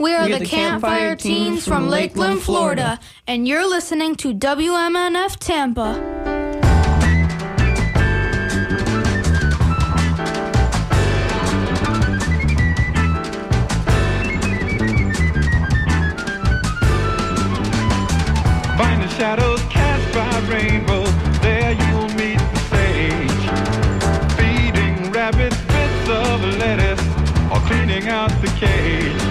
We are, the, the Campfire, Campfire teens, teens from Lakeland, Florida, and you're listening to WMNF Tampa. Find the shadows cast by rainbow, there you'll meet the sage. Feeding rabbits bits of lettuce or cleaning out the cage.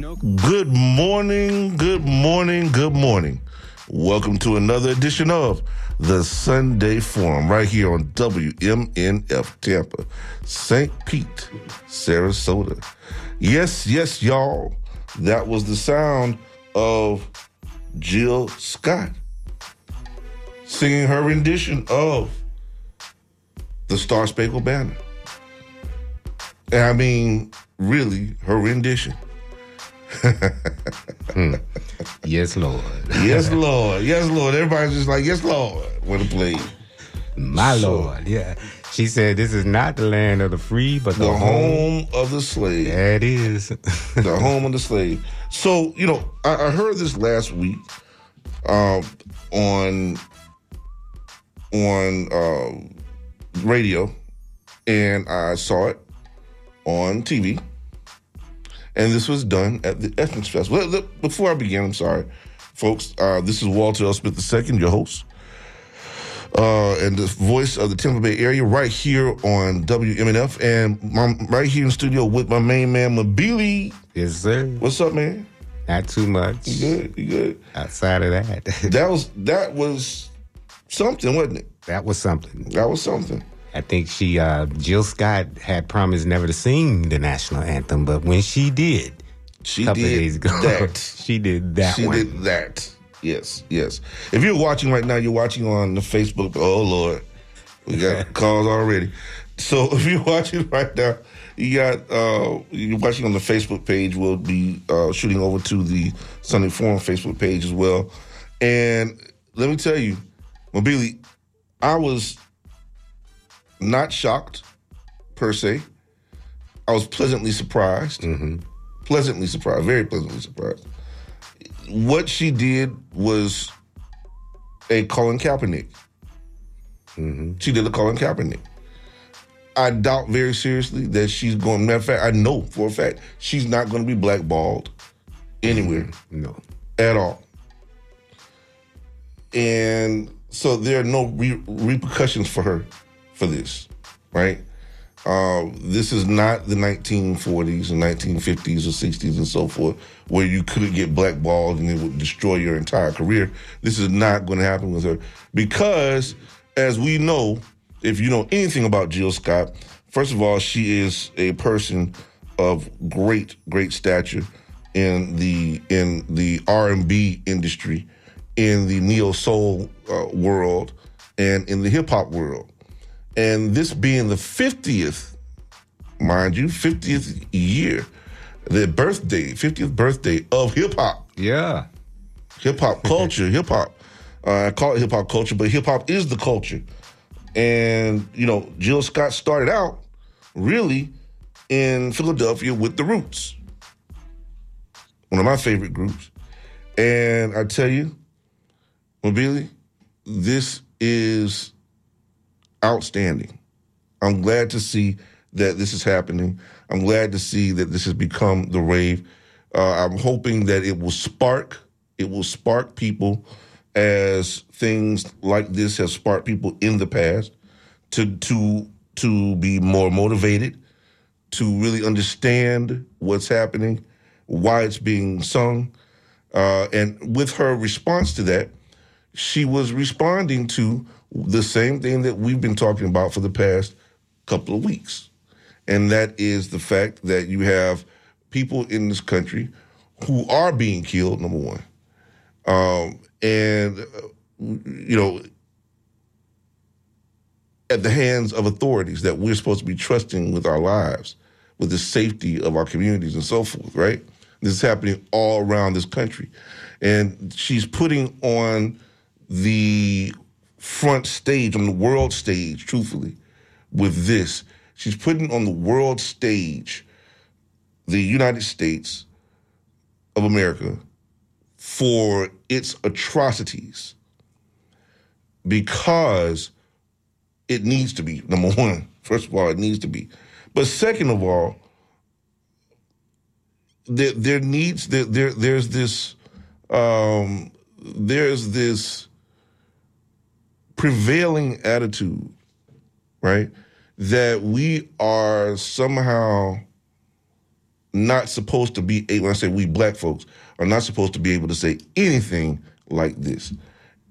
Good morning, good morning, good morning. Welcome to another edition of the Sunday Forum right here on WMNF Tampa, St. Pete, Sarasota. Yes, yes, y'all. That was the sound of Jill Scott singing her rendition of the Star Spangled Banner. And I mean, really, her rendition. Yes, Lord. Yes, Lord. Yes, Lord. Everybody's just like, yes, Lord, when a played. My So- Lord. Yeah. She said, This is not the land of the free, but the, The home. home of the slave. It is. The home of the slave. So, you know, I, I heard this last week um, on on uh, radio, and I saw it on TV. And this was done at the Essence Fest. Well, look, before I begin, I'm sorry, folks. Uh, this is Walter L. Smith II, your host. uh, and the voice of the Tampa Bay area right here on WMNF. And I'm right here in the studio with my main man, Mabili. yes, sir. What's up, man? Not too much. You good? You good? Outside of that. That was that was something, wasn't it? that was something. That was something. I think she, uh, Jill Scott, had promised never to sing the national anthem, but when she did, She a couple of did that. she did that she one. did that. Yes, yes. If you're watching right now, you're watching on the Facebook. Oh Lord, we got calls already. So if you're watching right now, you got uh, you're watching on the Facebook page. We'll be uh, shooting over to the Sunday Forum Facebook page as well. And let me tell you, Mabili, I was not shocked per se. I was pleasantly surprised. Mm-hmm. Pleasantly surprised, very pleasantly surprised what she did was a Colin Kaepernick. Mm-hmm. She did a Colin Kaepernick. I doubt very seriously that she's going. Matter of fact, I know for a fact she's not going to be blackballed anywhere mm-hmm. No. at all. And so there are no re- repercussions for her for this, right? Uh, this is not the 1940s and 1950s or 60s and so forth, where you couldn't get blackballed and it would destroy your entire career. This is not going to happen with her because, as we know, if you know anything about Jill Scott, first of all, she is a person of great, great stature in the in the R and B industry, in the neo soul uh, world, and in the hip hop world. And this being the 50th, mind you, 50th year, the birthday, 50th birthday of hip hop, Yeah. hip hop culture, hip hop. Uh, I call it hip hop culture, but hip hop is the culture. And, you know, Jill Scott started out really in Philadelphia with The Roots, one of my favorite groups. And I tell you, Mabili, this is outstanding. I'm glad to see that this is happening. I'm glad to see that this has become the rave. Uh, I'm hoping that it will spark. It will spark people as things like this have sparked people in the past to to to be more motivated, to really understand what's happening, why it's being sung, uh, and with her response to that, she was responding to the same thing that we've been talking about for the past couple of weeks. And that is the fact that you have people in this country who are being killed, number one, um, and uh, you know, at the hands of authorities that we're supposed to be trusting with our lives, with the safety of our communities and so forth. Right? This is happening all around this country, and she's putting on the front stage, on the world stage, truthfully, with this. She's putting on the world stage the United States of America for its atrocities because it needs to be, number one. First of all, it needs to be. But second of all, there, there needs there, there there's this um, there's this prevailing attitude, right? That we are somehow not supposed to be able, when I say we black folks, are not supposed to be able to say anything like this.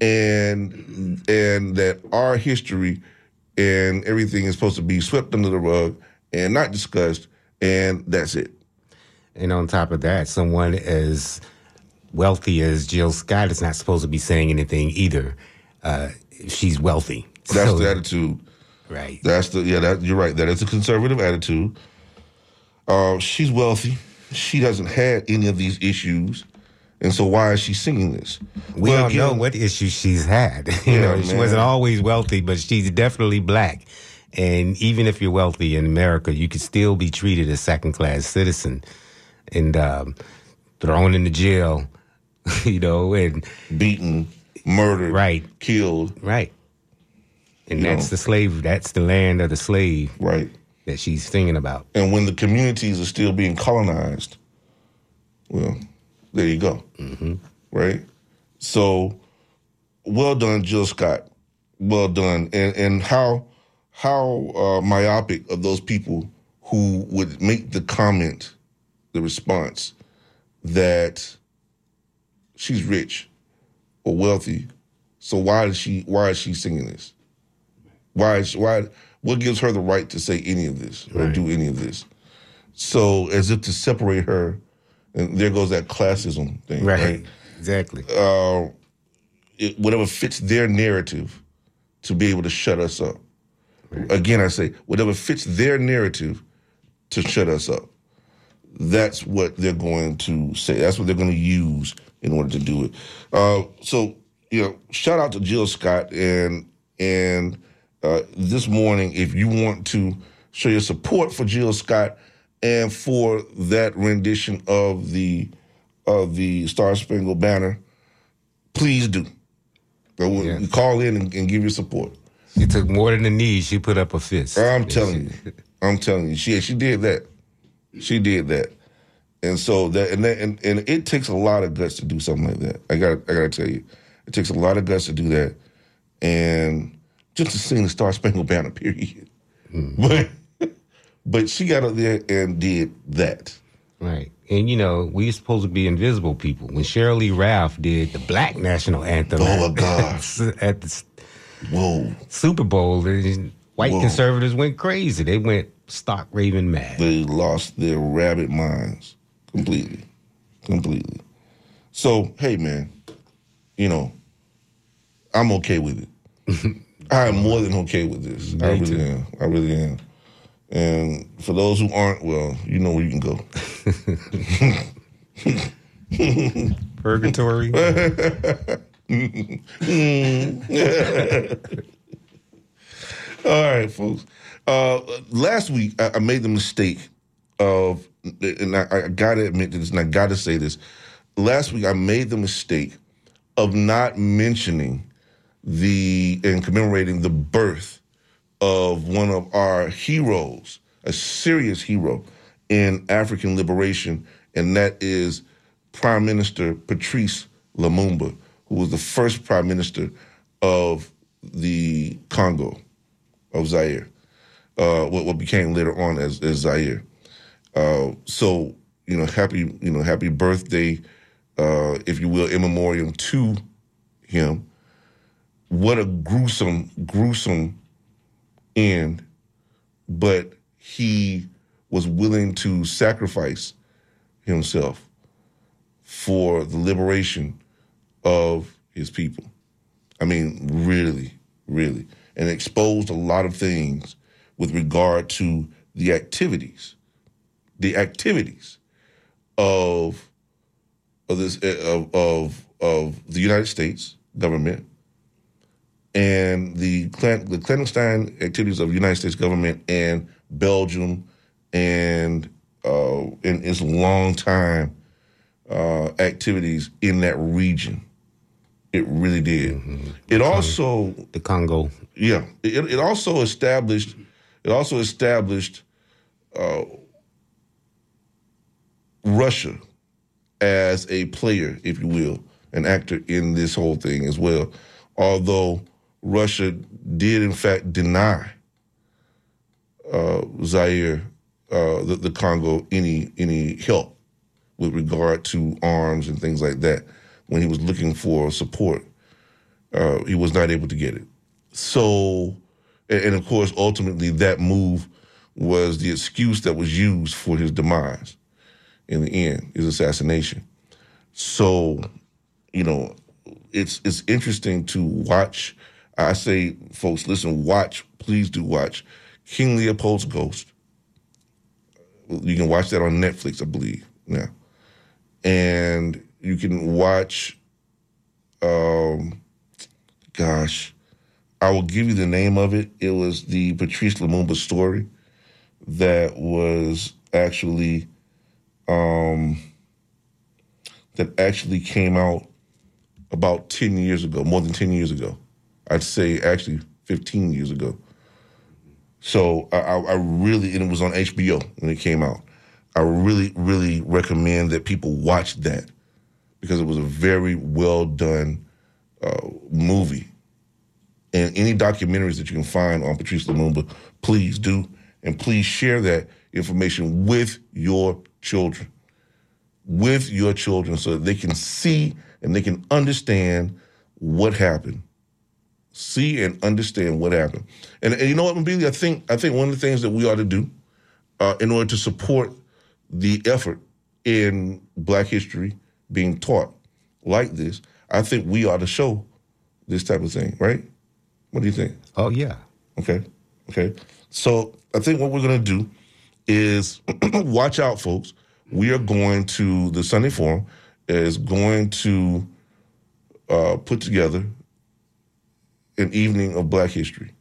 And and that our history and everything is supposed to be swept under the rug and not discussed, and that's it. And on top of that, someone as wealthy as Jill Scott is not supposed to be saying anything either. Uh, she's wealthy. That's So- the attitude. Right. That's the yeah. That you're right. That is a conservative attitude. Uh, she's wealthy. She doesn't have any of these issues, and so why is she singing this? We Well, don't know what issues she's had. you Yeah, know, she man. wasn't always wealthy, but she's definitely black. And even if you're wealthy in America, you can still be treated as second class citizen and um, thrown into jail. You know, and beaten, murdered, Right. killed, right. And You that's know. the slave. That's the land of the slave right. that she's singing about. And when the communities are still being colonized, well, there you go. Right? So, well done, Jill Scott. Well done. And and how how uh, myopic of those people who would make the comment, the response that she's rich or wealthy. So why is she why is she singing this? Why is why what gives her the right to say any of this or do any of this? So as if to separate her, and there goes that classism thing, Right. right? Exactly. Uh, it, whatever fits their narrative to be able to shut us up. Again, I say whatever fits their narrative to shut us up. That's what they're going to say. That's what they're going to use in order to do it. Uh, so you know, shout out to Jill Scott and and uh, this morning, if you want to show your support for Jill Scott and for that rendition of the of the Star Spangled Banner, please do. So we- Yeah. we Call in and, and give your support. She took more than a knee. She put up a fist. I'm telling you, I'm telling you, she she did that. She did that, and so that and that, and, and it takes a lot of guts to do something like that. I got I got to tell you, it takes a lot of guts to do that, and just to sing the Star Spangled Banner, period. Hmm. But but she got up there and did that. Right. And you know, we supposed to be invisible people. When Lee Ralph did the black national anthem Oh, at, my gosh. at the Whoa, Super Bowl, the white Whoa. conservatives went crazy. They went stock raving mad. they lost their rabbit minds completely, completely. So hey, man, you know, I'm okay with it. I am more than okay with this. I really too. am. I really am. And for those who aren't, well, you know where you can go. Purgatory. All right, folks. Uh, last week, I, I made the mistake of, and I, I got to admit this, and I got to say this. Last week, I made the mistake of not mentioning the and commemorating the birth of one of our heroes, a serious hero in African liberation, and that is Prime Minister Patrice Lumumba, who was the first prime minister of the Congo, of Zaire, uh, what, what became later on as, as Zaire. Uh, so, you know, happy, you know, happy birthday, uh, if you will, in memoriam to him. What a gruesome, gruesome end, but he was willing to sacrifice himself for the liberation of his people. I mean, really, really, and exposed a lot of things with regard to the activities, the activities of of this of of, of the United States government and the the clandestine activities of the United States government and Belgium and uh, in its long time uh, activities in that region. It really did. It also The Congo. yeah, it, it also established it also established uh, Russia as a player, if you will, an actor in this whole thing as well. Although Russia did in fact deny uh, Zaire, uh, the, the Congo, any any help with regard to arms and things like that when he was looking for support uh, he was not able to get it. So, and, and of course, ultimately, that move was the excuse that was used for his demise in the end, is assassination. So, you know, it's it's interesting to watch. I say, folks, listen, watch, please do watch King Leopold's Ghost. You can watch that on Netflix, I believe. Yeah, and you can watch. Um, gosh, I will give you the name of it. It was the Patrice Lumumba story that was actually um, that actually came out about ten years ago, more than ten years ago. I'd say actually fifteen years ago. So I, I I really, and it was on HBO when it came out. I really, really recommend that people watch that because it was a very well done uh, movie. And any documentaries that you can find on Patrice Lumumba, please do. And please share that information with your children. With your children so that they can see and they can understand what happened. See and understand what happened. And, and you know what, Mabili? I think I think one of the things that we ought to do uh, in order to support the effort in Black history being taught like this, I think we ought to show this type of thing, right? What do you think? Oh yeah. Okay. Okay. So I think what we're going to do is watch out, folks. We are going to, the Sunday Forum is going to uh, put together an evening of Black history.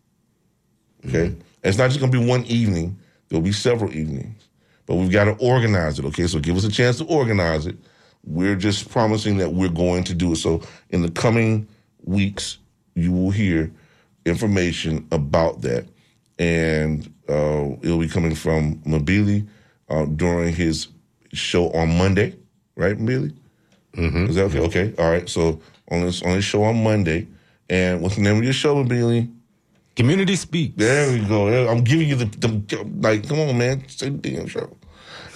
Okay. And it's not just going to be one evening, there'll be several evenings, but we've got to organize it. Okay. So give us a chance to organize it. We're just promising that we're going to do it. So in the coming weeks, you will hear information about that. And uh, it'll be coming from Mabili uh, during his show on Monday, right, Mabili? Mm-hmm. Is that okay? Okay. All right. So on this on his show on Monday. And what's the name of your show, Mabili? Community speak. There we go. I'm giving you the, the like. Come on, man. Say the damn show.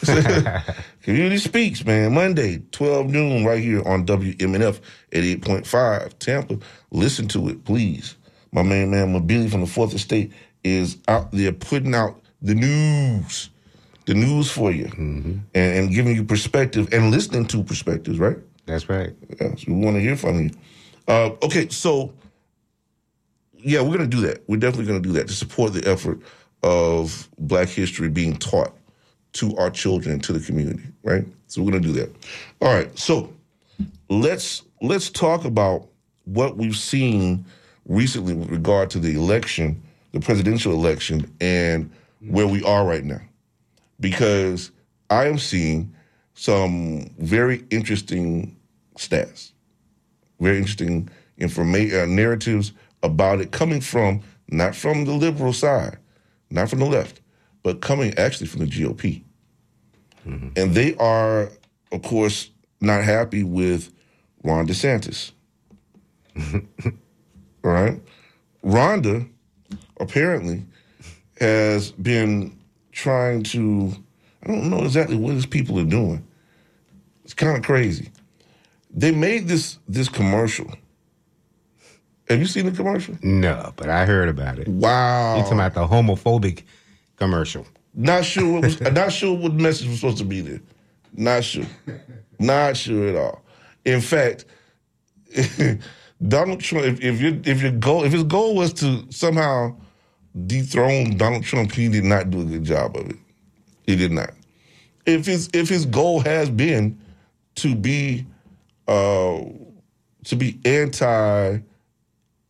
Community Speaks, man. Monday, 12 noon, right here on WMNF 88.5 Tampa. Listen to it, please. My main man, Mabili from the Fourth Estate, is out there putting out the news, the news for you, and, and giving you perspective and listening to perspectives, right? That's right. Yeah, so we want to hear from you. Uh, okay, so yeah, we're going to do that. We're definitely going to do that to support the effort of Black history being taught to our children, to the community, right? So we're going to do that. All right, so let's let's talk about what we've seen recently with regard to the election, the presidential election, and where we are right now, because I am seeing some very interesting stats very interesting information uh, narratives about it coming from not from the liberal side, not from the left, but coming actually from the GOP. And they are, of course, not happy with Ron DeSantis. All right? Rhonda apparently has been trying to, I don't know exactly what his people are doing. It's kind of crazy they made this this commercial. Have you seen the commercial? No, but I heard about it. Wow. You talking about the homophobic commercial? Not sure what was not sure what message was supposed to be there. Not sure. Not sure at all. In fact, Donald Trump, if, if your if your goal if his goal was to somehow dethrone Donald Trump, he did not do a good job of it. He did not. If his if his goal has been to be uh to be anti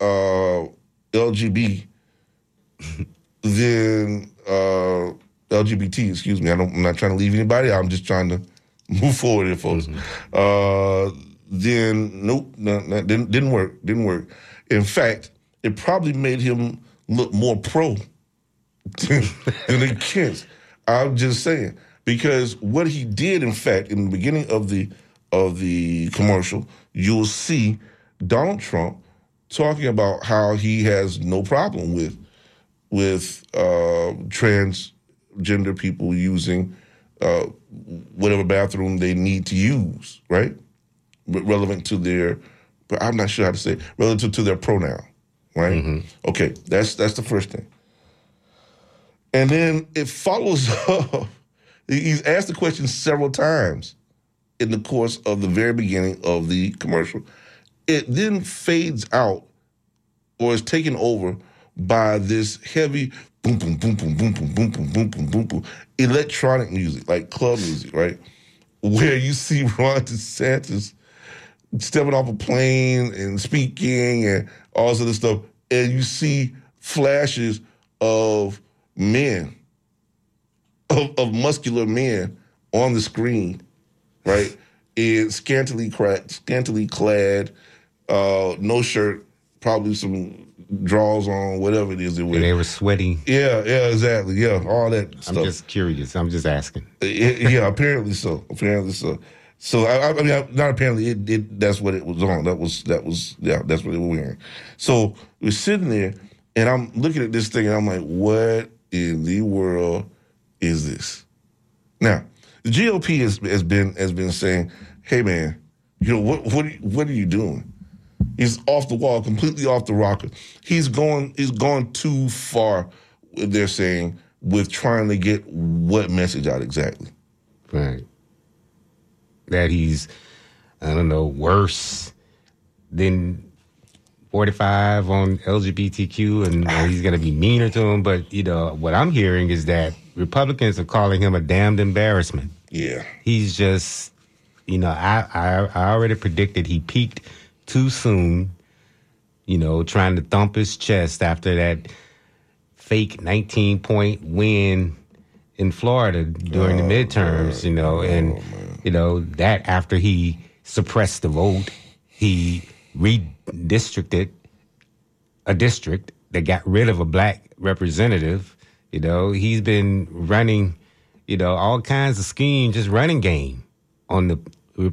uh LGB, then uh LGBT, excuse me. I don't, I'm not trying to leave anybody. I'm just trying to move forward here, folks. Uh, then nope, no, no, didn't didn't work. Didn't work. In fact, it probably made him look more pro than, against. I'm just saying because what he did, in fact, in the beginning of the of the commercial, you'll see Donald Trump talking about how he has no problem with with uh, transgender people using uh, whatever bathroom they need to use, right? Re- Relevant to their, but I'm not sure how to say it, relative to their pronoun, right? Okay, that's that's the first thing. And then it follows up. He's asked the question several times in the course of the very beginning of the commercial. It then fades out or is taken over by this heavy boom boom boom boom boom boom boom boom boom boom boom boom electronic music, like club music, right? Where you see Ron DeSantis stepping off a plane and speaking and all this other stuff, and you see flashes of men, of, of muscular men on the screen, right? In scantily clad, scantily clad, uh, no shirt, probably some drawers on, whatever it is they And they were sweaty. Yeah, yeah, exactly. Yeah, all that I'm stuff. just curious. I'm just asking. Yeah, yeah, apparently so. Apparently so. So I, I mean, I, not apparently. It, it that's what it was on. That was that was yeah. That's what they were wearing. So we're sitting there, and I'm looking at this thing, and I'm like, what in the world is this? Now, the GOP has, has been has been saying, hey man, you know what what are you- what are you doing? He's off the wall, completely off the rocker. He's going he's gone too far. They're saying with trying to get what message out exactly. Right. That he's, I don't know, worse than 45 on LGBTQ and uh, he's going to be meaner to him. But, you know, what I'm hearing is that Republicans are calling him a damned embarrassment. Yeah. He's just, you know, I, I, I already predicted he peaked too soon, you know, trying to thump his chest after that fake 19 point win in Florida during the oh, midterms, you know, and, oh, you know, that after he suppressed the vote, he redistricted a district that got rid of a black representative. You know, he's been running, you know, all kinds of schemes, just running game on the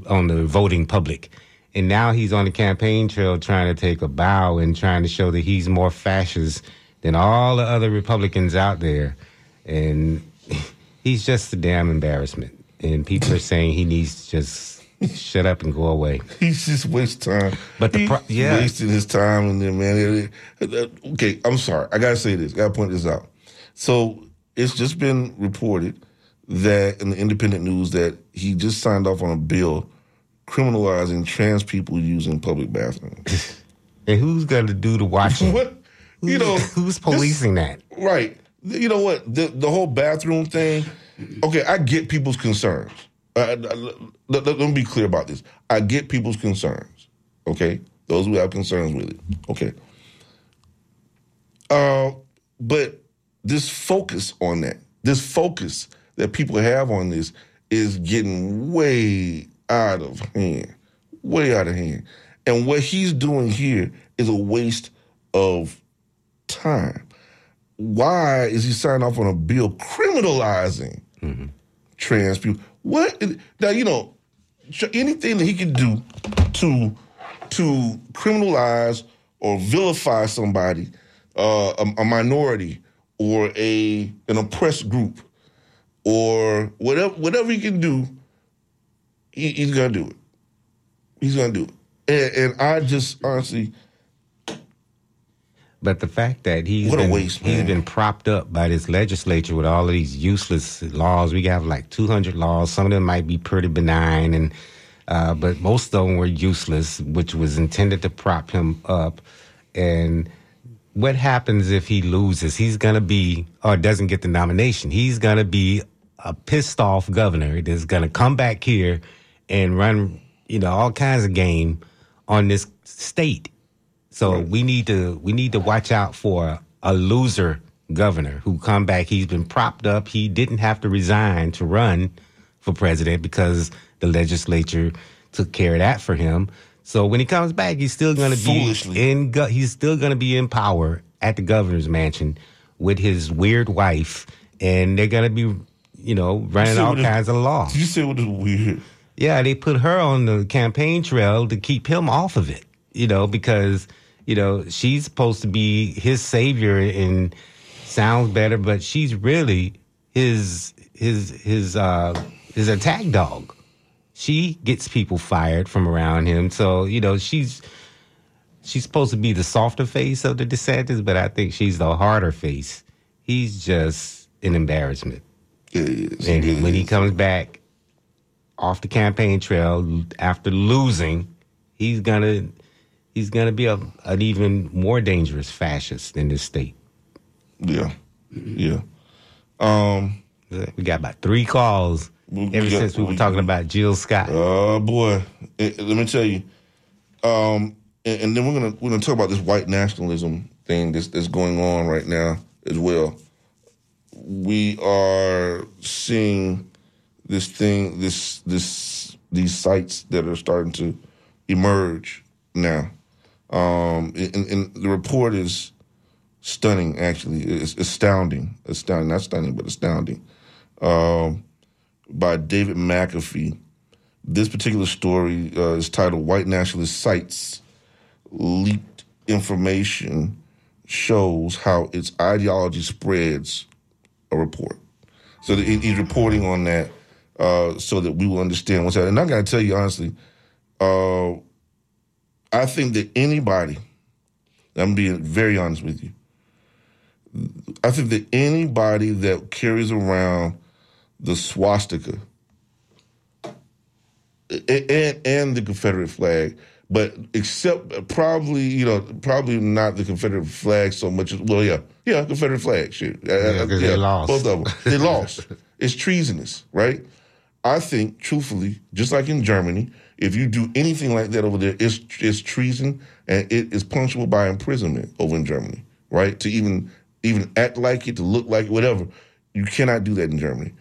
on the voting public. And now he's on the campaign trail trying to take a bow and trying to show that he's more fascist than all the other Republicans out there. And he's just a damn embarrassment. And people are saying he needs to just shut up and go away. He's just wasting time. But the He's pro- yeah. wasting his time and then man. Okay, I'm sorry. I gotta say this. I gotta point this out. So it's just been reported that in the independent news that he just signed off on a bill criminalizing trans people using public bathrooms. And who's to do the watching? what? You know, who's this- policing that? Right. You know what? The the whole bathroom thing. Okay, I get people's concerns. Uh, let, let- let me be clear about this. I get people's concerns. Okay, those who have concerns with it. Okay. Uh, but this focus on that, this focus that people have on this, is getting way out of hand. Way out of hand. And what he's doing here is a waste of time why is he signing off on a bill criminalizing trans people? What now? You know, anything that he can do to to criminalize or vilify somebody, uh, a, a minority or a an oppressed group, or whatever whatever he can do, he, he's gonna do it. He's gonna do it. And, and I just honestly, But the fact that he's What been, waste, he's been propped up by this legislature with all of these useless laws. We have like 200 laws. Some of them might be pretty benign, and uh, but most of them were useless, which was intended to prop him up. And what happens if he loses? He's going to be, or doesn't get the nomination. He's going to be a pissed off governor that's going to come back here and run, you know, all kinds of game on this state. So we need to we need to watch out for a loser governor who come back. He's been propped up. He didn't have to resign to run for president because the legislature took care of that for him. So when he comes back, he's still going to be in. Go- he's still going to be in power at the governor's mansion with his weird wife, and they're going to be, you know, running all what is- kinds of law. Did you say what is weird? Yeah, they put her on the campaign trail to keep him off of it, you know, because, you know, she's supposed to be his savior and sounds better, but she's really his his his uh his attack dog. She gets people fired from around him. So, you know, she's she's supposed to be the softer face of the DeSantis, but I think she's the harder face. He's just an embarrassment. It is. And It when he comes back off the campaign trail after losing, he's gonna he's gonna be a, an even more dangerous fascist in this state. yeah, yeah. Um, We got about three calls ever got- since we were we- talking about Jill Scott. Oh boy, Eh, let me tell you. Um, and, and then we're gonna we're gonna talk about this white nationalism thing that's that's going on right now as well. We are seeing this thing, this this these sites that are starting to emerge now. Um, and, and the report is stunning. Actually, it's astounding, astounding, not stunning, but astounding. Um, by David McAfee. This particular story uh, is titled "White Nationalist Sites Leaked Information Shows How Its Ideology Spreads." A report. So he's reporting on that uh, so that we will understand what's happening. And I got to tell you honestly, uh, I think that anybody, I'm being very honest with you, I think that anybody that carries around the swastika and and the Confederate flag, but except probably you know probably not the Confederate flag so much as well yeah yeah Confederate flag shit. Yeah, 'cause they lost. both of them they lost. It's treasonous right? I think truthfully just like in Germany if you do anything like that over there it's it's treason and it is punishable by imprisonment over in Germany right to even even act like it to look like it whatever you cannot do that in Germany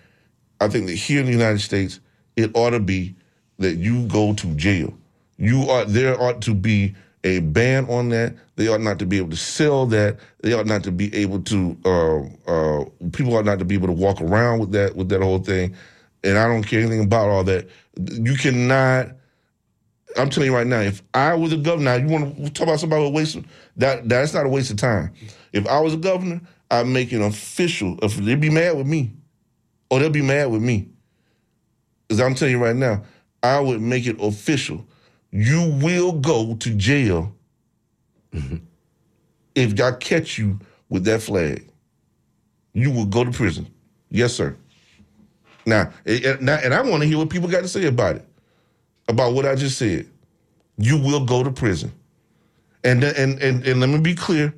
I think that here in the United States, it ought to be that you go to jail. You ought there ought to be a ban on that. They ought not to be able to sell that. They ought not to be able to. Uh, uh, people ought not to be able to walk around with that with that whole thing. And I don't care anything about all that. You cannot. I'm telling you right now, if I was a governor, you want to talk about somebody with waste that that's not a waste of time. If I was a governor, I'd make it official. If they'd be mad with me, or they'll be mad with me. Because I'm telling you right now, I would make it official. You will go to jail mm-hmm. if I catch you with that flag. You will go to prison. Yes, sir. Now, and, and- now, and I want to hear what people got to say about it, about what I just said. You will go to prison. And, and, and, and let me be clear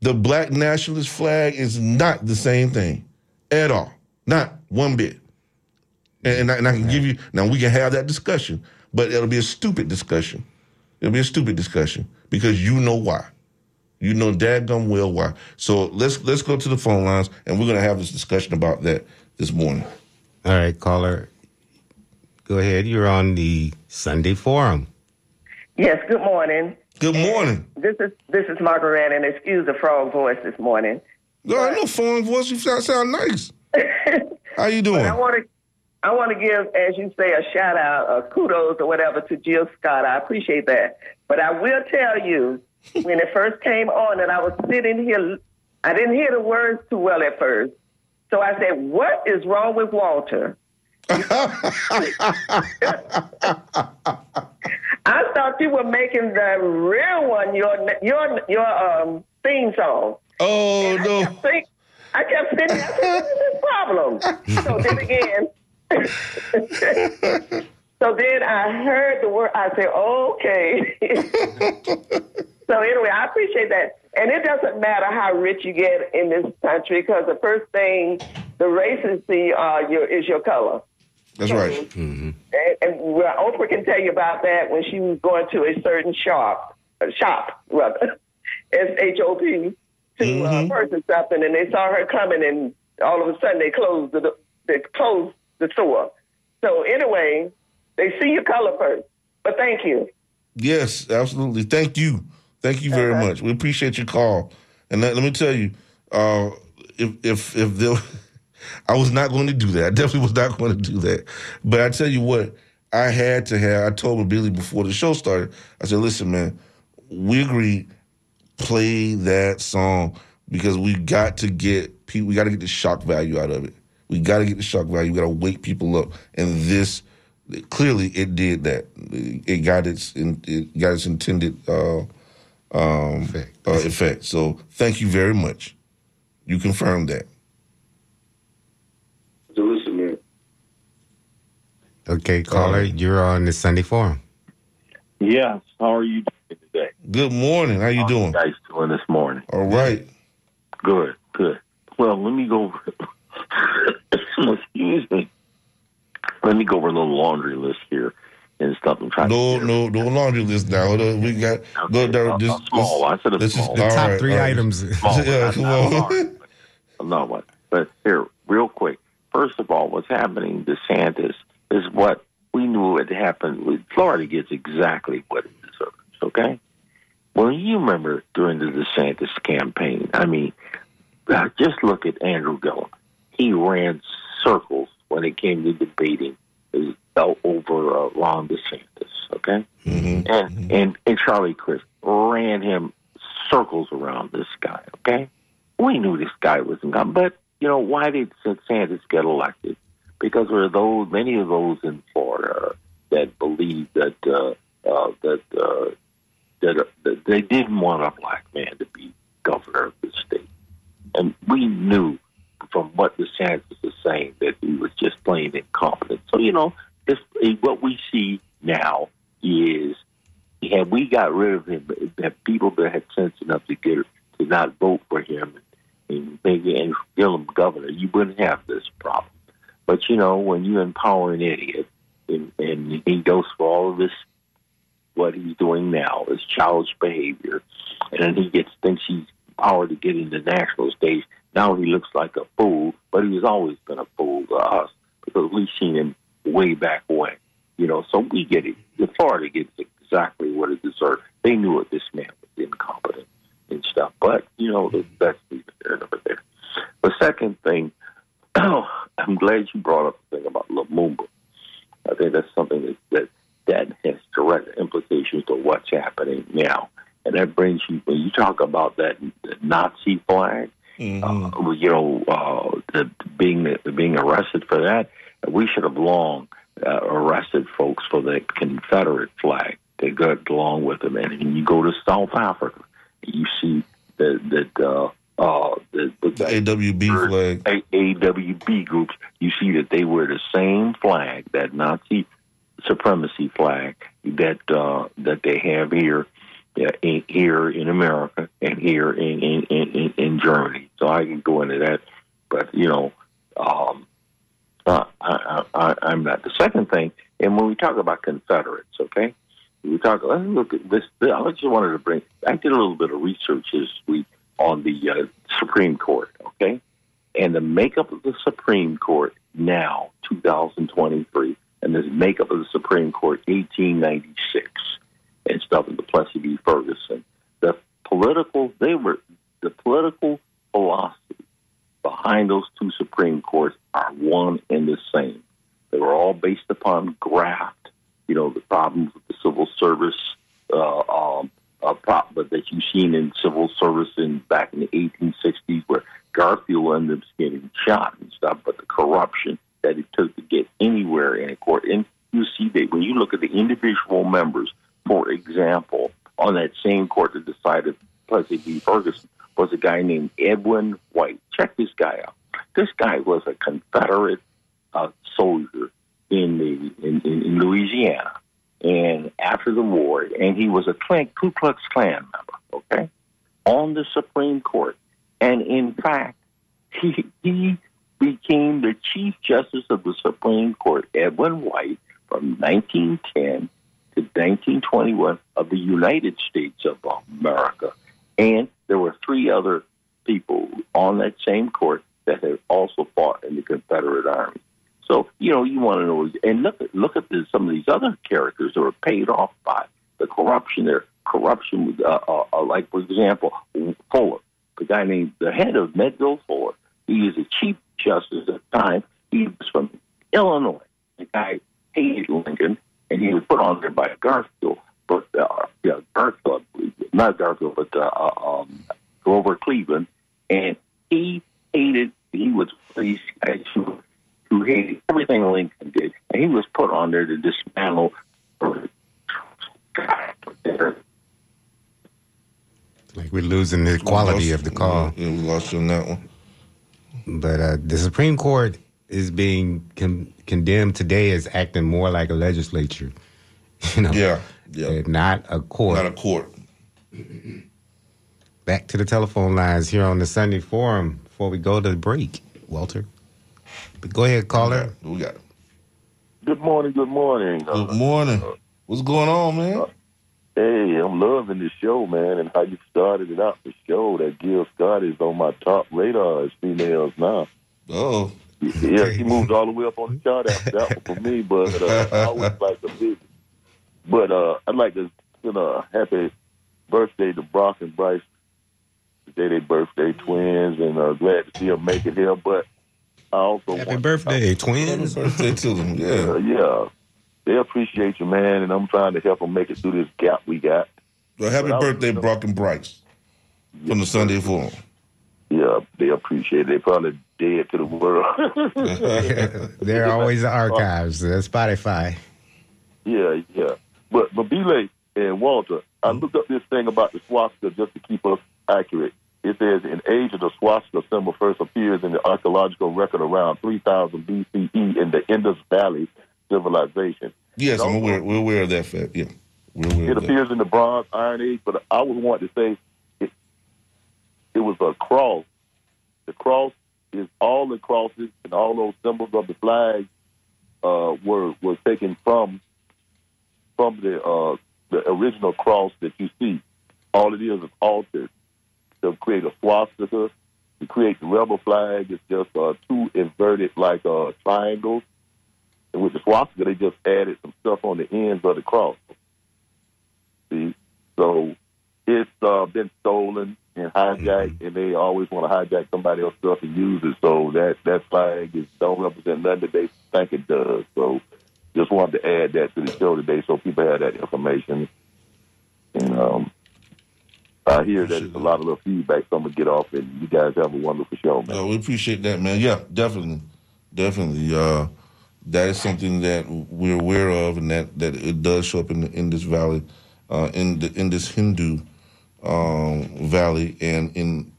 the black nationalist flag is not the same thing at all. Not one bit. And, and, I, and I can give you, now we can have that discussion, but it'll be a stupid discussion. It'll be a stupid discussion because you know why. You know dadgum well why. So let's let's go to the phone lines and we're gonna have this discussion about that this morning. All right, caller, go ahead. You're on the Sunday Forum. Yes, good morning. Good morning. This is this is Margaret, and excuse the frog voice this morning. No, I know phone voice. You sound, sound nice. How you doing? I want to I want to give, as you say, a shout out, a kudos or whatever to Jill Scott. I appreciate that. But I will tell you, when it first came on, and I was sitting here, I didn't hear the words too well at first. So I said, "What is wrong with Walter?" I thought you were making the real one your your your um theme song. Oh I no. kept think- I kept there, I said, what is this problem? so then again, So then I heard the word. I said, "Okay." so anyway, I appreciate that, and it doesn't matter how rich you get in this country because the first thing the racists see uh, your, is your color. That's right. And, and well, Oprah can tell you about that when she was going to a certain shop, uh, shop rather, S H O P, to uh, purchase something, and they saw her coming, and all of a sudden they closed the they closed the store. So anyway, they see your color first. But thank you. Yes, absolutely. Thank you. Thank you very Okay. much. We appreciate your call. And let, let me tell you, uh, if if if there, I was not going to do that. I definitely was not going to do that. But I tell you what, I had to have. I told Billy before the show started. I said, "Listen, man, we agreed. Play that song because we got to get people. We got to get the shock value out of it. We got to get the shock value. We got to wake people up. And this clearly it did that. It got its it got its intended uh, um, Effect. Uh, effect. So thank you very much. You confirmed that. So listen, man. Okay, caller, right. you're on the Sunday Forum. Yes. How are you doing today? Good morning. How you How doing? you guys doing this morning? All right. Good. Good. Well, let me go. Excuse me. Let me go over the laundry list here and stuff. I'm trying No, to. no, no laundry list now. We got go Okay, down. a- This, a small. I said a this is- small. The top right, three all right. items. Small, Yeah, come on. large, but not one. But here, real quick. First of all, what's happening DeSantis is what we knew would happen. Florida gets exactly what it deserves. Okay. Well, you remember during the DeSantis campaign. I mean, uh, just look at Andrew Gillum. He ran circles when it came to debating over uh, Ron DeSantis. Okay Mhm. and and and Charlie Crist ran him circles around this guy. Okay, we knew this guy wasn't coming, but you know why did Sanders get elected? Because there are those many of those in Florida that believe that uh, uh, that uh, that, uh, that they didn't want a black man to be governor of the state, and we knew from what the DeSantis is saying that he was just plain incompetent. So you know, this, what we see now is had we got rid of him, that people that had sense enough to get to not vote for him and maybe and still him governor, you wouldn't have this problem. But you know, when you empower an idiot and, and he goes for all of this, what he's doing now is childish behavior, and then he gets thinks he's power to get into national stage. Now he looks like a fool, but he's always been a fool to us because we've seen him way back when. You know, so we get it. The Florida gets exactly what it deserved. They knew it. This man was incompetent and stuff. But you know, that's neither there nor there. The second thing, I'm glad you brought up the thing about Lumumba. I think that's something that that, that has direct implications to what's happening now. And that brings you when you talk about that the Nazi flag. Uh, you know, uh, the, being being arrested for that, we should have long uh, arrested folks for the Confederate flag that go along with them. And when you go to South Africa, you see that that uh, uh, the, the, The AWB flag. A- AWB groups, you see that they wear the same flag, that Nazi supremacy flag that uh, that they have here, yeah, in, here in America and here in in, in in Germany. So I can go into that, but you know, um, uh, I, I, I, I'm not. The second thing, and when we talk about Confederates, okay, we talk. Let's look at this. I just wanted to bring. I did a little bit of research this week on the uh, Supreme Court, okay, and the makeup of the Supreme Court now, 2023, and the makeup of the Supreme Court, 1896, and stuff in the Plessy v. Ferguson. The political, they were the political philosophy behind those two Supreme Courts are one and the same. They were all based upon graft. You know, the problems with the civil service, uh, um, uh, prop, but that you've seen in civil service in back in the 1860s, where Garfield ended up getting shot and stuff. But the corruption that it took to get anywhere in a court, and you see that when you look at the individual members, for example, on that same court that decided Plessy v. Ferguson was a guy named Edwin White. Check this guy out. This guy was a Confederate uh, soldier in the in, in, in Louisiana, and after the war, and he was a Ku Klux Klan member. Okay, on the Supreme Court, and in fact, he he became the Chief Justice of the Supreme Court, Edwin White, from 1910 to 1921 of the United States of America. And there were three other people on that same court that had also fought in the Confederate Army. So you know you want to know, and look at look at the, some of these other characters that were paid off by the corruption. There, corruption, uh, uh, uh, like for example, Fuller, the guy named the head of Melville Fuller. He is a chief justice at the time. He was from Illinois. The guy hated Lincoln, and he was put on there by Garfield. But uh, yeah, Garfield, not Garfield, but uh, uh, um, Grover Cleveland, and he hated. He was these guys who, who hated everything Lincoln did, and he was put on there to dismantle. Like we're losing the quality of the call. Yeah, we lost on that one. But uh, the Supreme Court is being con- condemned today as acting more like a legislature. You know, Yeah, yeah. not a court. Not a court. Back to the telephone lines here on the Sunday Forum before we go to the break, Walter. But go ahead, caller. We got. Good morning, good morning. Good morning. What's going on, man? Hey, I'm loving this show, man, and how you started it out the show. That Gil Scott is on my top radar as females now. Oh, Yeah, he moved all the way up on the chart after that one for me, but uh, I always like the big. But uh, I'd like to, you know, happy birthday to Brock and Bryce. Today they birthday twins, and uh, glad to see them make it here. But I also Happy want- birthday, happy twins. birthday to them. Uh, Yeah. yeah, they appreciate you, man, and I'm trying to help them make it through this gap we got. Well, happy Well, I was- birthday, Brock and Bryce, from the Sunday Forum. Yeah, they appreciate it. They probably dead to the world. They're always the archives, uh, Spotify. yeah, yeah. But but Belay and Walter, I looked up this thing about the swastika just to keep us accurate. It says in age of the swastika symbol first appears in the archaeological record around 3000 BCE in the Indus Valley civilization. Yes, I'm aware. We're aware of that fact. Yeah, we're aware It appears in the Bronze Iron Age, but I was wanting to say it, it was a cross. The cross is all the crosses and all those symbols of the flag uh, were were taken from from the uh, the original cross that you see. All it is is altered to create a swastika. To create the rebel flag, it's just uh, two inverted like uh, triangles. And with the swastika, they just added some stuff on the ends of the cross. See, so it's uh, been stolen and hijacked, and they always want to hijack somebody else's stuff and use it. So that that flag is don't represent nothing that they think it does. So just wanted to add that to the show today, so people have that information. And um, I hear that it's a lot of little feedback. So I'm gonna get off, and you guys have a wonderful show, man. Uh, we appreciate that, man. Yeah, definitely, definitely. Uh, that is something that we're aware of, and that, that it does show up in the Indus Valley, uh, in the in this Hindu um, valley, and in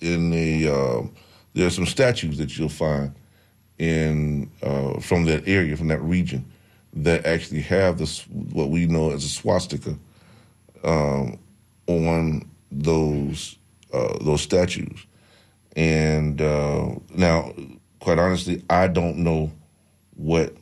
in the uh, there are some statues that you'll find in uh, from that area, from that region, that actually have this what we know as a swastika um, on those uh, those statues. And uh, now, quite honestly, I don't know what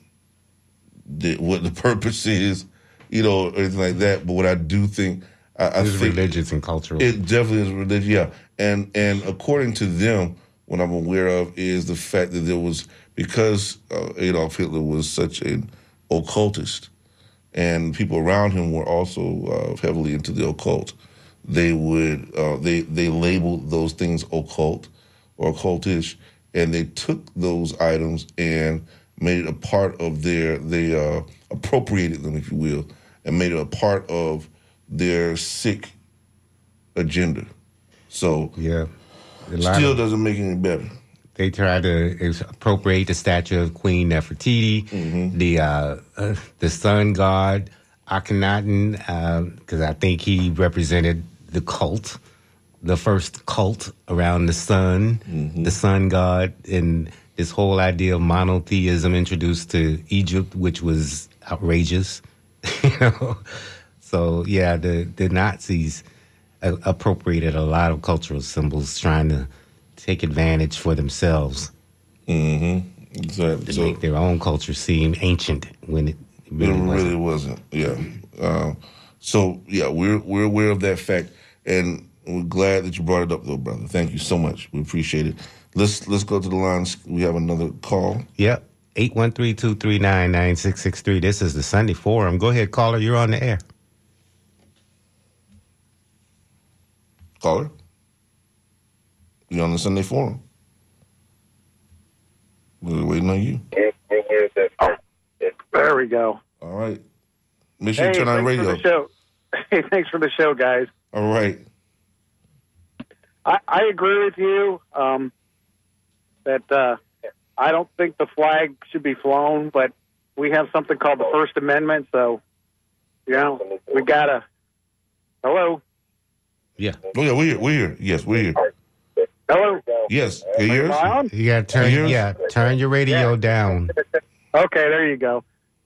the what the purpose is, you know, or anything like that. But what I do think, I, I It's think religious and cultural. it definitely is religious, yeah. And and according to them, what I'm aware of is the fact that there was because uh, Adolf Hitler was such an occultist, and people around him were also uh, heavily into the occult. They would uh, they they labeled those things occult or occultish, and they took those items and made it a part of their they uh, appropriated them, if you will, and made it a part of their sick agenda. So yeah. Still of- doesn't make it any better. they tried to appropriate the statue of Queen Nefertiti, Mm-hmm. the uh, uh, the sun god Akhenaten, because I think he represented the cult, the first cult around the sun, Mm-hmm. the sun god, and this whole idea of monotheism introduced to Egypt, which was outrageous. you know, so yeah, the the Nazis uh, appropriated a lot of cultural symbols, trying to take advantage for themselves Exactly. to So make their own culture seem ancient when it it really really, wasn't. wasn't. Yeah. Um, so yeah, we're we're aware of that fact, and we're glad that you brought it up, though, brother. Thank you so much. We appreciate it. Let's let's go to the lines. We have another call. Yep. 813-239-9663. This is the Sunday Forum. Go ahead, caller. You're on the air. Caller, You're on the Sunday Forum? We're waiting on you. There we go. All right. Make sure you Hey, turn on radio. show. Hey, thanks for the show, guys. All right. I, I agree with you um, that uh, I don't think the flag should be flown, but we have something called the First Amendment, so you know we gotta. Hello, Yeah. Oh yeah, we're here. We're here. Yes, we're here. hello. Yes. Can you hear Am us? You got to turn Yours? yeah, turn your radio Yeah. down. Okay, there you go.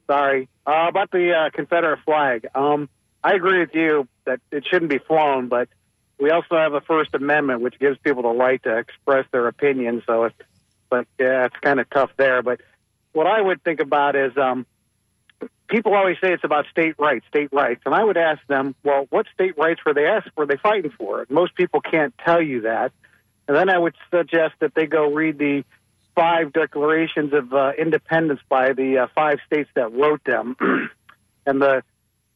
Sorry uh, about the uh, Confederate flag. Um, I agree with you that it shouldn't be flown, but we also have a First Amendment which gives people the right to express their opinion. So, it's, but yeah, it's kind of tough there. But what I would think about is um, people always say it's about state rights, state rights, and I would ask them, well, what state rights were they ask, were they fighting for? Most people can't tell you that. And then I would suggest that they go read the five declarations of uh, independence by the uh, five states that wrote them. and the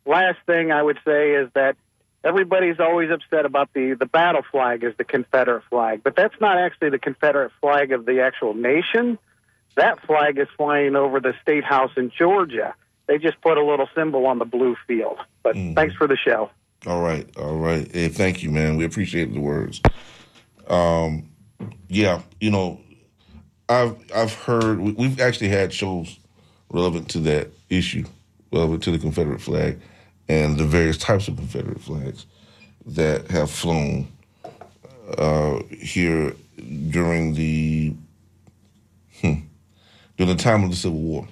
last thing I would say is that everybody's always upset about the, the battle flag as the Confederate flag, but that's not actually the Confederate flag of the actual nation. That flag is flying over the state house in Georgia. They just put a little symbol on the blue field. But thanks for the show. All right, all right. Hey, thank you, man. We appreciate the words. Um, yeah, you know, I've I've heard we've actually had shows relevant to that issue, relevant to the Confederate flag and the various types of Confederate flags that have flown uh, here during the hmm, during the time of the Civil War.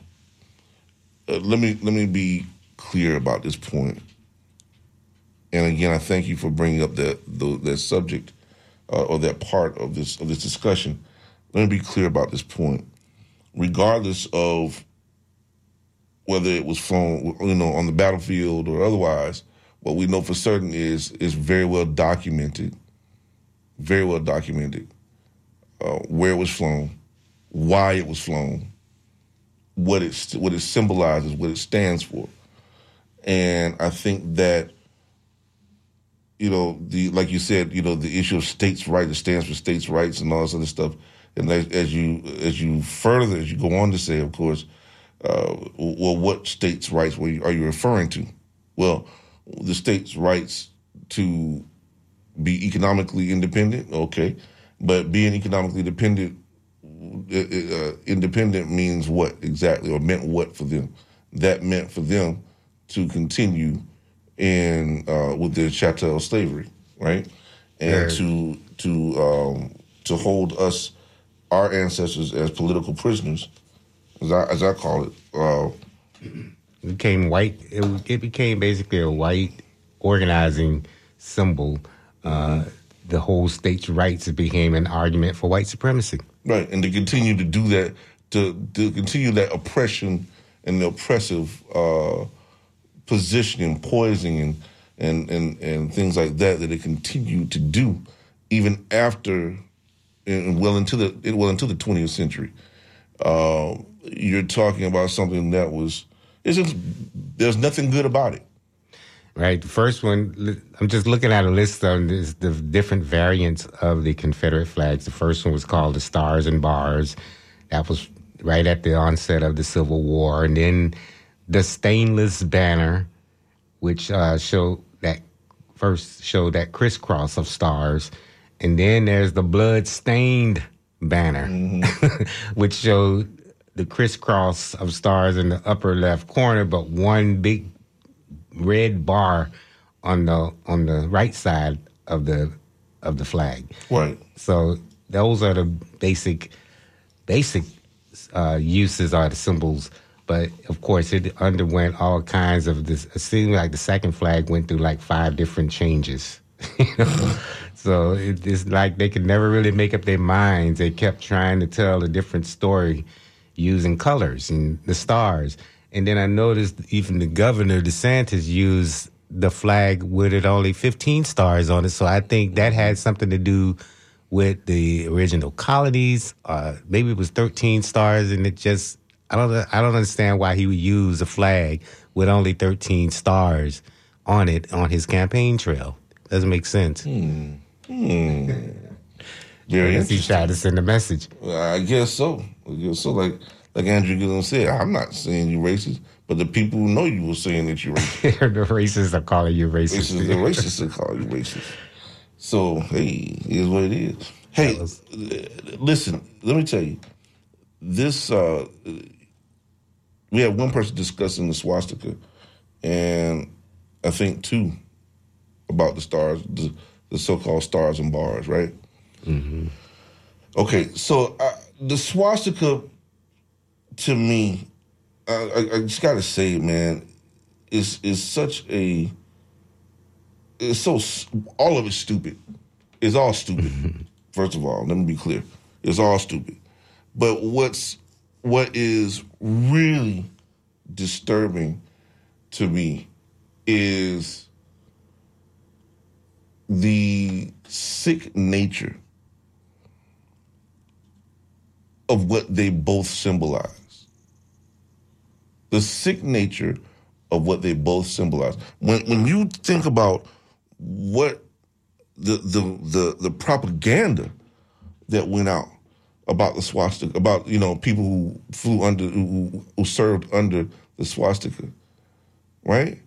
Uh, let me let me be clear about this point. And again, I thank you for bringing up that the, that subject uh, or that part of this of this discussion. Let me be clear about this point. Regardless of whether it was flown, you know, on the battlefield or otherwise, what we know for certain is is very well documented, very well documented uh, where it was flown, why it was flown, what it what it symbolizes, what it stands for, and I think that you know, the like you said, you know, the issue of states' rights, it stands for states' rights and all this other stuff. And as, as you as you further, as you go on to say, of course, uh, well, what states' rights are you referring to? Well, the states' rights to be economically independent, okay, but being economically dependent, uh, uh, independent means what exactly, or meant what for them? That meant for them to continue in uh, with the chattel slavery, right? And Yeah. to to um, to hold us, our ancestors, as political prisoners, as I as I call it. Uh, It became white. It, it became basically a white organizing symbol. Uh, the whole states' rights became an argument for white supremacy. Right, and to continue to do that, to to continue that oppression and the oppressive uh, positioning, poisoning, and, and and and things like that that it continued to do, even after, and well into the well into the twentieth century. Uh, you're talking about something that was. It's just there's nothing good about it. Right. The first one, I'm just looking at a list of this, the different variants of the Confederate flags. The first one was called the Stars and Bars. That was right at the onset of the Civil War. And then the Stainless Banner, which uh, showed that first showed that crisscross of stars. And then there's the Blood Stained Banner, which showed the crisscross of stars in the upper left corner, but one big red bar on the on the right side of the of the flag. Right. So those are the basic basic uh, uses are the symbols. But of course, it underwent all kinds of this. It seemed like the second flag went through like five different changes. you know? So it, it's like they could never really make up their minds. They kept trying to tell a different story using colors and the stars. And then I noticed even the governor DeSantis used the flag with it only 15 stars on it. So I think that had something to do with the original colonies. Uh, maybe it was 13 stars, and it just I don't I don't understand why he would use a flag with only 13 stars on it on his campaign trail. Doesn't make sense. Hmm. I Very guess he tried to send a message. I guess so. I guess so. Like like Andrew Gillum said, I'm not saying you're racist, but the people who know you were saying that you're racist. the racists are calling you racist. Racist, the racists are calling you racist. So hey, is what it is. Hey, uh, listen. Let me tell you, this uh, we have one person discussing the swastika, and I think two about the stars, the, the so-called stars and bars, right? Okay, so uh, the swastika, to me, I, I, I just gotta say, man, is is such a it's so all of it's stupid. It's all stupid. First of all, let me be clear. It's all stupid. But what's what is really disturbing to me is the sick nature of what they both symbolize. The sick nature of what they both symbolize. When when you think about what the the the, the propaganda that went out about the swastika, about you know people who flew under who, who served under the swastika, right?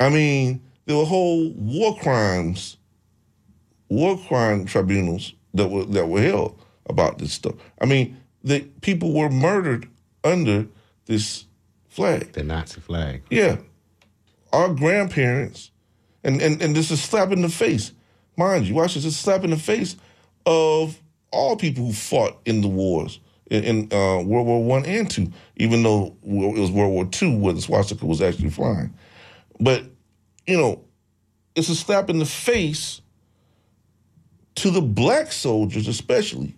I mean, there were whole war crimes, war crime tribunals that were that were held about this stuff. I mean, the people were murdered under this flag. The Nazi flag. Yeah. Our grandparents, and, and, and this is a slap in the face. Mind you, watch this, it's a slap in the face of all people who fought in the wars in, in uh, World War One and Two, even though it was World War Two where the swastika was actually flying. But, you know, it's a slap in the face to the black soldiers, especially.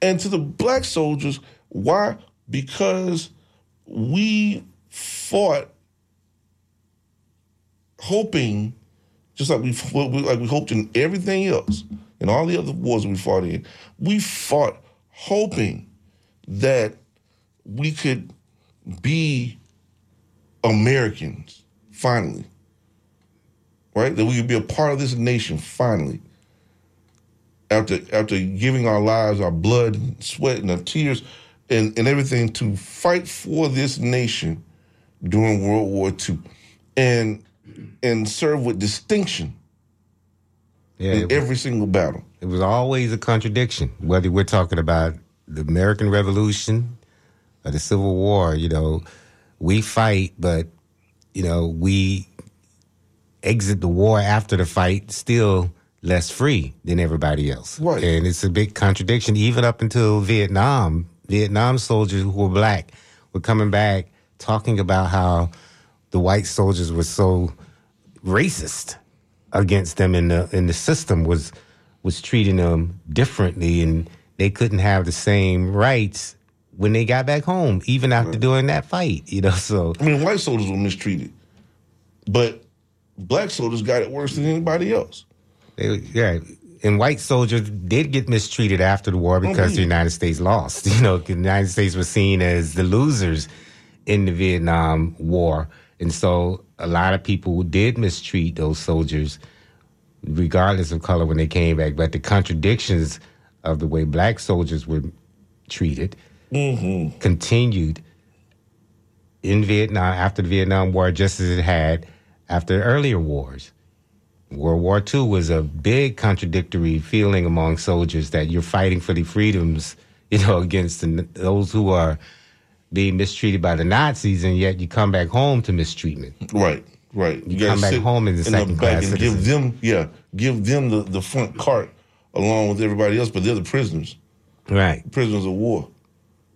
And to the black soldiers, why? Because we fought hoping, just like we like we hoped in everything else, in all the other wars we fought in, we fought hoping that we could be Americans finally, right? That we could be a part of this nation finally. After after giving our lives, our blood, and sweat, and our tears, and, and everything to fight for this nation during World War II, and and serve with distinction Yeah, in every single battle. it was always a contradiction. Whether we're talking about the American Revolution or the Civil War, you know, we fight, but you know, we exit the war after the fight still less free than everybody else. Right. And it's a big contradiction, even up until Vietnam. Vietnam soldiers who were black were coming back talking about how the white soldiers were so racist against them and the and the system was was treating them differently and they couldn't have the same rights when they got back home, even after doing that fight, you know. So I mean, white soldiers were mistreated, but black soldiers got it worse than anybody else. They, yeah, and white soldiers did get mistreated after the war oh, because the. United States lost. You know, the United States was seen as the losers in the Vietnam War, and so a lot of people did mistreat those soldiers, regardless of color, when they came back. But the contradictions of the way black soldiers were treated mm-hmm. continued in Vietnam after the Vietnam War, just as it had after earlier wars. World War II was a big contradictory feeling among soldiers that you're fighting for the freedoms, you know, against the, those who are being mistreated by the Nazis, and yet you come back home to mistreatment. Right, right. You, come back home as a second class and give them, yeah, give them the, the front cart along with everybody else, but they're the prisoners. Right. prisoners of war.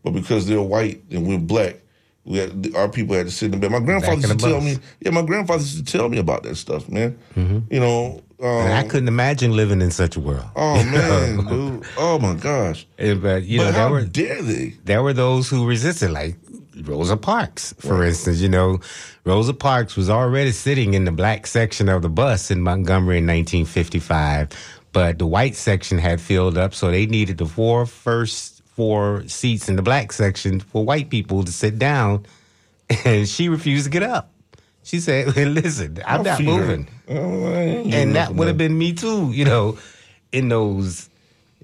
But because they're white and we're black, we had, our people had to sit in the bed. My grandfather used to tell bus. me, yeah, my grandfather used to tell me about that stuff, man. You know, um, I couldn't imagine living in such a world. oh man, dude, oh my gosh. And, but you but know, how there were dare they? there were those who resisted, like Rosa Parks, for instance. You know, Rosa Parks was already sitting in the black section of the bus in Montgomery in 1955, but the white section had filled up, so they needed the four first four seats in the black section for white people to sit down, and she refused to get up. She said, "Listen, I'm I'll not moving." Oh, I ain't doing and that would have been me too, you know, in those,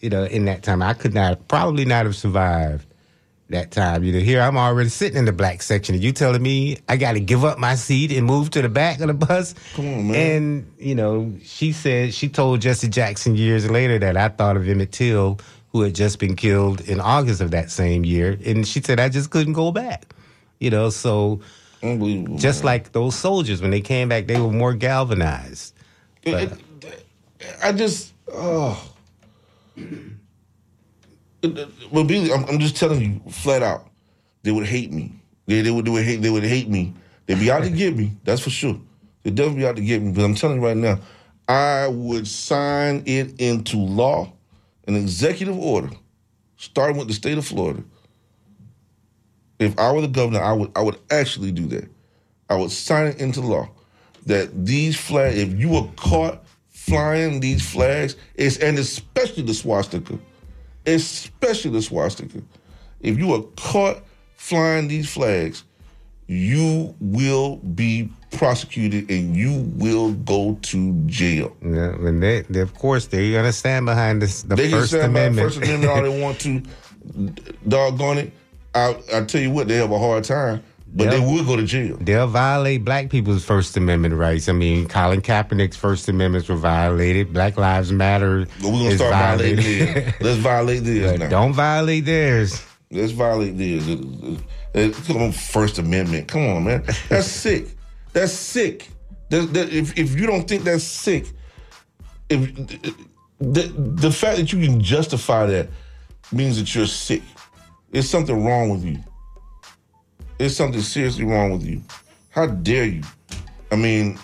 you know, in that time. I could not, probably not have survived that time. You know, here I'm already sitting in the black section, and you telling me I got to give up my seat and move to the back of the bus. Come on, man. And you know, she said she told Jesse Jackson years later that I thought of Emmett Till, who had just been killed in August of that same year, and she said I just couldn't go back. You know, so just like those soldiers when they came back, they were more galvanized. It- it- I just, oh. Well, Billy, I'm, I'm just telling you flat out, they would hate me. They, they would they would hate they would hate me. They'd be out to get me. That's for sure. They'd definitely be out to get me. But I'm telling you right now, I would sign it into law, an executive order, starting with the state of Florida. If I were the governor, I would I would actually do that. I would sign it into law that these flags, if you were caught flying these flags, it's, and especially the swastika, especially the swastika, if you were caught flying these flags, you will be prosecuted and you will go to jail. Yeah, and they, they, of course, they're gonna stand behind this, the They can First stand by the First Amendment all they want to. Doggone it. I, I tell you what, they have a hard time, but they Yeah. will go to jail. They'll violate black people's First Amendment rights. I mean, Colin Kaepernick's First Amendments were violated. Black Lives Matter But we're gonna is start violated. violating theirs. Let's violate theirs now. don't violate theirs. Let's violate theirs. On, First Amendment. Come on, man. That's sick. That's sick. That- that- if if you don't think that's sick, if the the fact that you can justify that means that you're sick. There's something wrong with you. There's something seriously wrong with you. How dare you? I mean,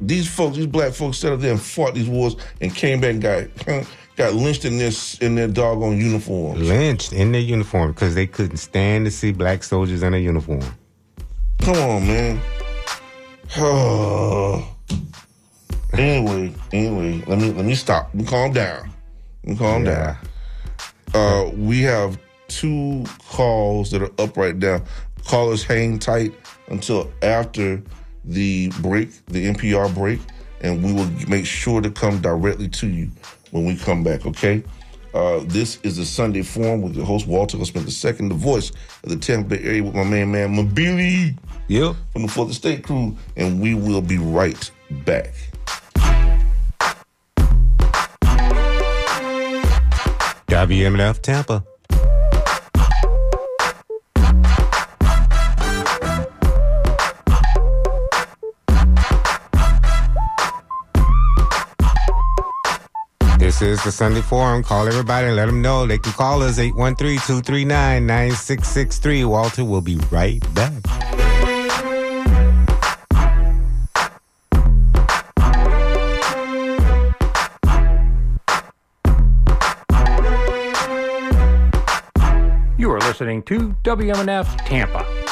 these folks, these black folks, sat up there and fought these wars and came back and got got lynched in this in their doggone uniform. Lynched in their uniform because they couldn't stand to see black soldiers in a uniform. Come on, man. anyway, anyway, let me let me stop. Let me calm down. Let me calm Yeah. down. Uh, we have two calls that are up right now. Callers hang tight until after the break, the NPR break, and we will make sure to come directly to you when we come back. Okay. Uh, this is the Sunday Forum with your host Walter Smith II, the voice of the Tampa Bay area with my man, man Mabili Yep. from the Fourth Estate crew, and we will be right back. WMNF Tampa. This is the Sunday Forum. Call everybody and let them know they can call us 813 239 9663. Walter will be right back. You are listening to WMNF Tampa.